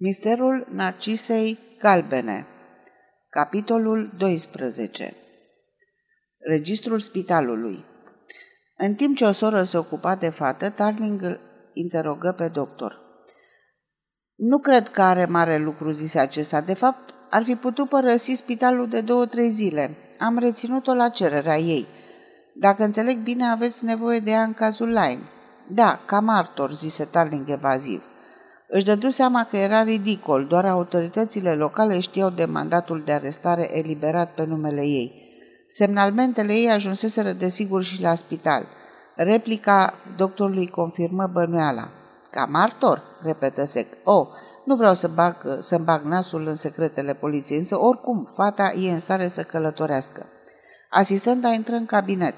Misterul Narcisei Galbene Capitolul 12 Registrul spitalului În timp ce o soră se ocupa de fată, Tarling îl interogă pe doctor. Nu cred că are mare lucru, zise acesta. De fapt, ar fi putut părăsi spitalul de două-trei zile. Am reținut-o la cererea ei. Dacă înțeleg bine, aveți nevoie de ea în cazul Line. Da, ca martor, zise Tarling evaziv. Își dădu seama că era ridicol, doar autoritățile locale știau de mandatul de arestare eliberat pe numele ei. Semnalmentele ei ajunseseră desigur și la spital. Replica doctorului confirmă bănuiala. Ca martor, repetă sec. Oh, nu vreau să bag, să bag nasul în secretele poliției, însă oricum fata e în stare să călătorească. Asistenta intră în cabinet.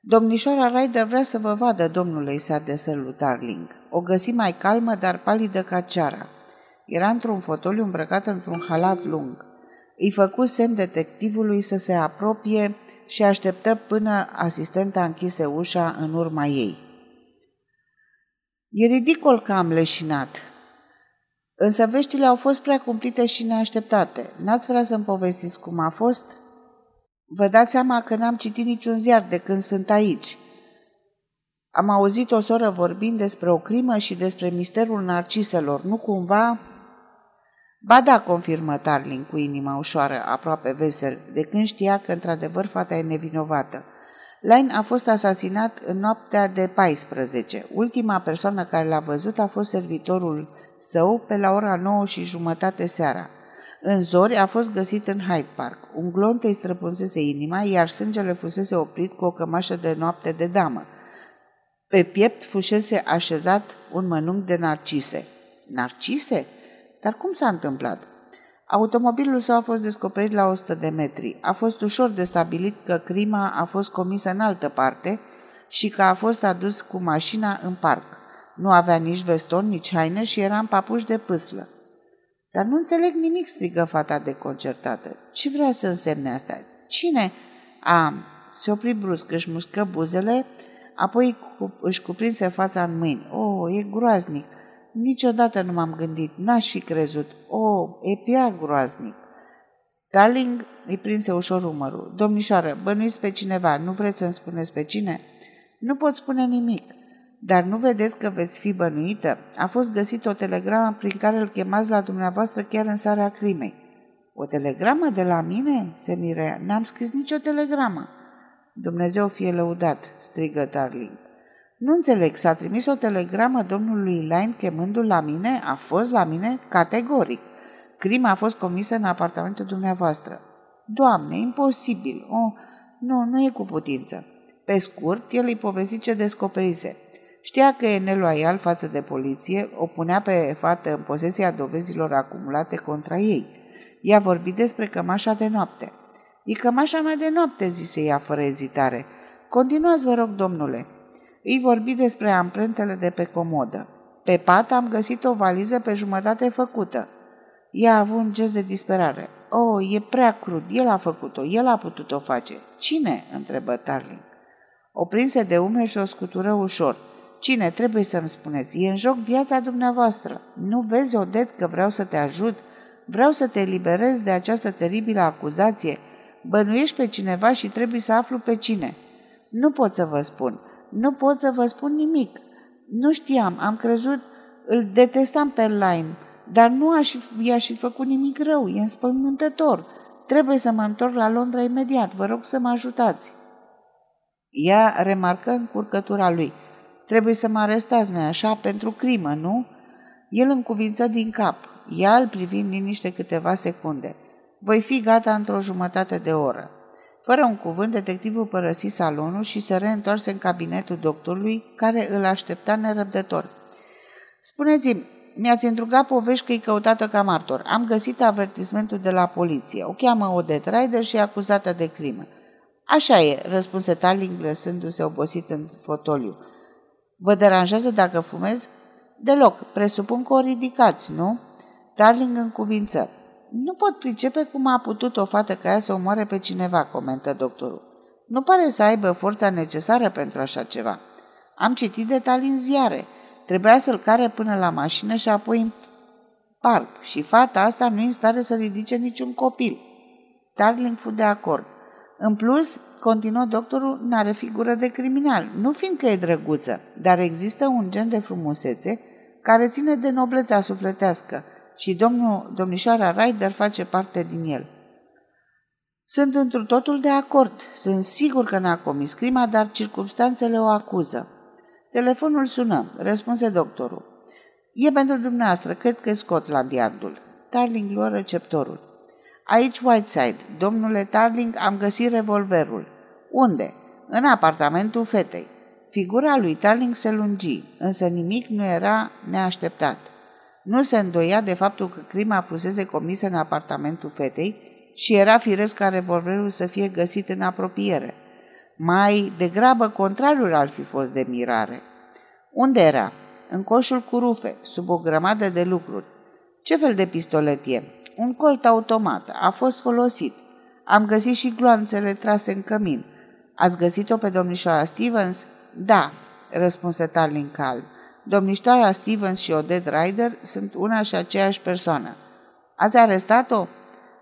Domnișoara Ryder vrea să vă vadă, domnule, i s-a Darling. O găsi mai calmă, dar palidă ca ceara. Era într-un fotoliu îmbrăcat într-un halat lung. Îi făcu semn detectivului să se apropie și așteptă până asistenta închise ușa în urma ei. E ridicol că am leșinat. Însă veștile au fost prea cumplite și neașteptate. N-ați vrea să-mi povestiți cum a fost? Vă dați seama că n-am citit niciun ziar de când sunt aici. Am auzit o soră vorbind despre o crimă și despre misterul narciselor. Nu cumva... Ba da, confirmă Tarling cu inima ușoară, aproape vesel, de când știa că într-adevăr fata e nevinovată. Line a fost asasinat în noaptea de 14. Ultima persoană care l-a văzut a fost servitorul său pe la ora 9 și jumătate seara. În zori a fost găsit în Hyde Park. Un glonț îi străpunsese inima, iar sângele fusese oprit cu o cămașă de noapte de damă. Pe piept fusese așezat un mănunchi de narcise. Narcise? Dar cum s-a întâmplat? Automobilul său a fost descoperit la 100 de metri. A fost ușor de stabilit că crima a fost comisă în altă parte și că a fost adus cu mașina în parc. Nu avea nici veston, nici haine și era în papuși de pâslă. Dar nu înțeleg nimic, strigă fata deconcertată. Ce vrea să însemne asta? Cine? A, se opri brusc, își muscă buzele, apoi își cuprinse fața în mâini. Oh, e groaznic! Niciodată nu m-am gândit, n-aș fi crezut. Oh, e prea groaznic! Darling îi prinse ușor umărul. Domnișoară, bănuiți pe cineva, nu vreți să-mi spuneți pe cine? Nu pot spune nimic. Dar nu vedeți că veți fi bănuită? A fost găsit o telegramă prin care îl chemați la dumneavoastră chiar în seara crimei. O telegramă de la mine? se mirea. N-am scris nicio telegramă. Dumnezeu fie lăudat, strigă Darling. Nu înțeleg, s-a trimis o telegramă domnului Line chemându-l la mine? A fost la mine? Categoric. Crima a fost comisă în apartamentul dumneavoastră. Doamne, imposibil. Oh, nu, nu e cu putință. Pe scurt, el îi povesti ce descoperise. Știa că e neloial față de poliție, o punea pe fată în posesia dovezilor acumulate contra ei. Ea vorbi despre cămașa de noapte. E cămașa mea de noapte, zise ea fără ezitare. Continuați, vă rog, domnule. Îi vorbi despre amprentele de pe comodă. Pe pat am găsit o valiză pe jumătate făcută. Ea a avut un gest de disperare. Oh, e prea crud, el a făcut-o, el a putut-o face. Cine? întrebă Tarling. O prinse de ume și o scutură ușor. Cine trebuie să-mi spuneți? E în joc viața dumneavoastră. Nu vezi, Odet, că vreau să te ajut? Vreau să te eliberez de această teribilă acuzație. Bănuiești pe cineva și trebuie să aflu pe cine. Nu pot să vă spun. Nu pot să vă spun nimic. Nu știam, am crezut, îl detestam pe Line, dar nu aș, i-aș fi făcut nimic rău, e înspăimântător. Trebuie să mă întorc la Londra imediat, vă rog să mă ajutați. Ea remarcă încurcătura lui – Trebuie să mă arestați, nu așa, pentru crimă, nu? El încuvință din cap, ea îl privind liniște câteva secunde. Voi fi gata într-o jumătate de oră. Fără un cuvânt, detectivul părăsi salonul și se reîntoarse în cabinetul doctorului, care îl aștepta nerăbdător. Spuneți-mi, mi-ați întrugat povești că e căutată ca martor. Am găsit avertismentul de la poliție. O cheamă Odette Ryder și e acuzată de crimă. Așa e, răspunse Tarling lăsându-se obosit în fotoliu. Vă deranjează dacă fumez? Deloc, presupun că o ridicați, nu? Darling în cuvință. Nu pot pricepe cum a putut o fată ca ea să omoare pe cineva, comentă doctorul. Nu pare să aibă forța necesară pentru așa ceva. Am citit detalii în ziare. Trebuia să-l care până la mașină și apoi Parc, și fata asta nu e în stare să ridice niciun copil. Darling fu de acord. În plus, continuă doctorul, n-are figură de criminal, nu fiindcă e drăguță, dar există un gen de frumusețe care ține de noblețea sufletească și domnul, domnișoara Ryder face parte din el. Sunt într totul de acord. Sunt sigur că n-a comis crima, dar circumstanțele o acuză. Telefonul sună. Răspunse doctorul. E pentru dumneavoastră. Cred că e Scotland Yardul. Tarling luă receptorul. Aici Whiteside. Domnule Tarling, am găsit revolverul. Unde? În apartamentul fetei. Figura lui Tarling se lungi, însă nimic nu era neașteptat. Nu se îndoia de faptul că crima fusese comisă în apartamentul fetei și era firesc ca revolverul să fie găsit în apropiere. Mai degrabă contrariul ar fi fost de mirare. Unde era? În coșul cu rufe, sub o grămadă de lucruri. Ce fel de pistolet e? Un colt automat. A fost folosit. Am găsit și gloanțele trase în cămin. Ați găsit-o pe domnișoara Stevens? Da, răspunse Tarling calm. Domnișoara Stevens și Odette Ryder sunt una și aceeași persoană. Ați arestat-o?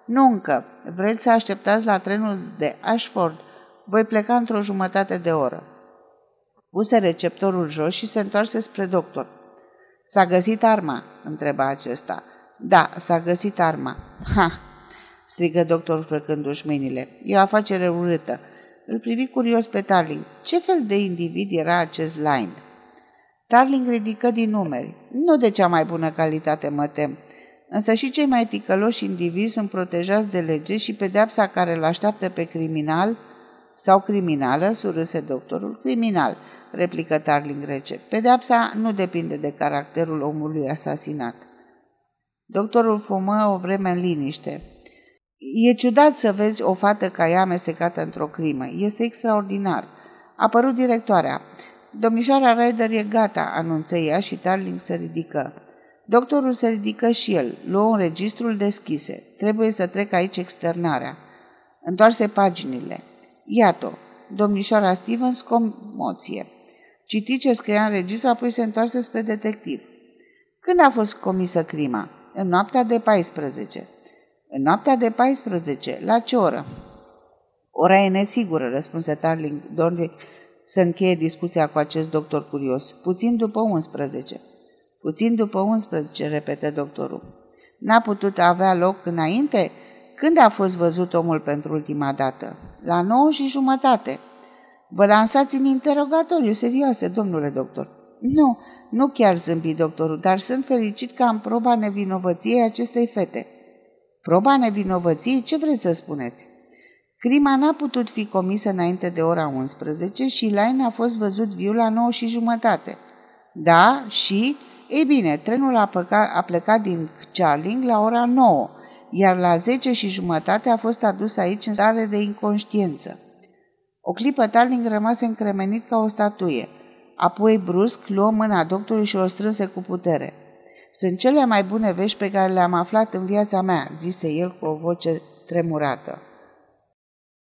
Nu încă. Vreți să așteptați la trenul de Ashford? Voi pleca într-o jumătate de oră. Puse receptorul jos și se întoarse spre doctor. S-a găsit arma?" întreba acesta. Da, s-a găsit arma." Ha!" strigă doctorul frecându-și mâinile. E o afacere urâtă. Îl privi curios pe Tarling. Ce fel de individ era acest Line? Tarling ridică din numeri. Nu de cea mai bună calitate, mă tem. Însă și cei mai ticăloși indivizi sunt protejați de lege și pedeapsa care îl așteaptă pe criminal sau criminală, surâse doctorul, criminal, replică Tarling rece. Pedeapsa nu depinde de caracterul omului asasinat. Doctorul fumă o vreme în liniște. E ciudat să vezi o fată ca ea amestecată într-o crimă. Este extraordinar. A apărut directoarea. Domnișoara Ryder e gata, anunță ea și Tarling se ridică. Doctorul se ridică și el, luă un registrul deschise. Trebuie să trec aici externarea. Întoarse paginile. Iată, domnișoara Stevens, comoție. Citi ce scria în registru, apoi se întoarse spre detectiv. Când a fost comisă crima? În noaptea de 14. În noaptea de 14. La ce oră? Ora e nesigură, răspunse Tarling Dornic să încheie discuția cu acest doctor curios. Puțin după 11. Puțin după 11, repetă doctorul. N-a putut avea loc înainte? Când a fost văzut omul pentru ultima dată? La 9 și jumătate. Vă lansați în interogatoriu, serioase, domnule doctor. Nu, nu chiar zâmbi doctorul, dar sunt fericit că am proba nevinovăției acestei fete. Proba nevinovăției? Ce vreți să spuneți? Crima n-a putut fi comisă înainte de ora 11 și Lain a fost văzut viu la 9 și jumătate. Da, și ei bine, trenul a plecat, a plecat din Charling la ora 9, iar la 10 și jumătate a fost adus aici în stare de inconștiență. O clipă Tarling rămase încremenit ca o statuie. Apoi, brusc, luă mâna doctorului și o strânse cu putere. Sunt cele mai bune vești pe care le-am aflat în viața mea, zise el cu o voce tremurată.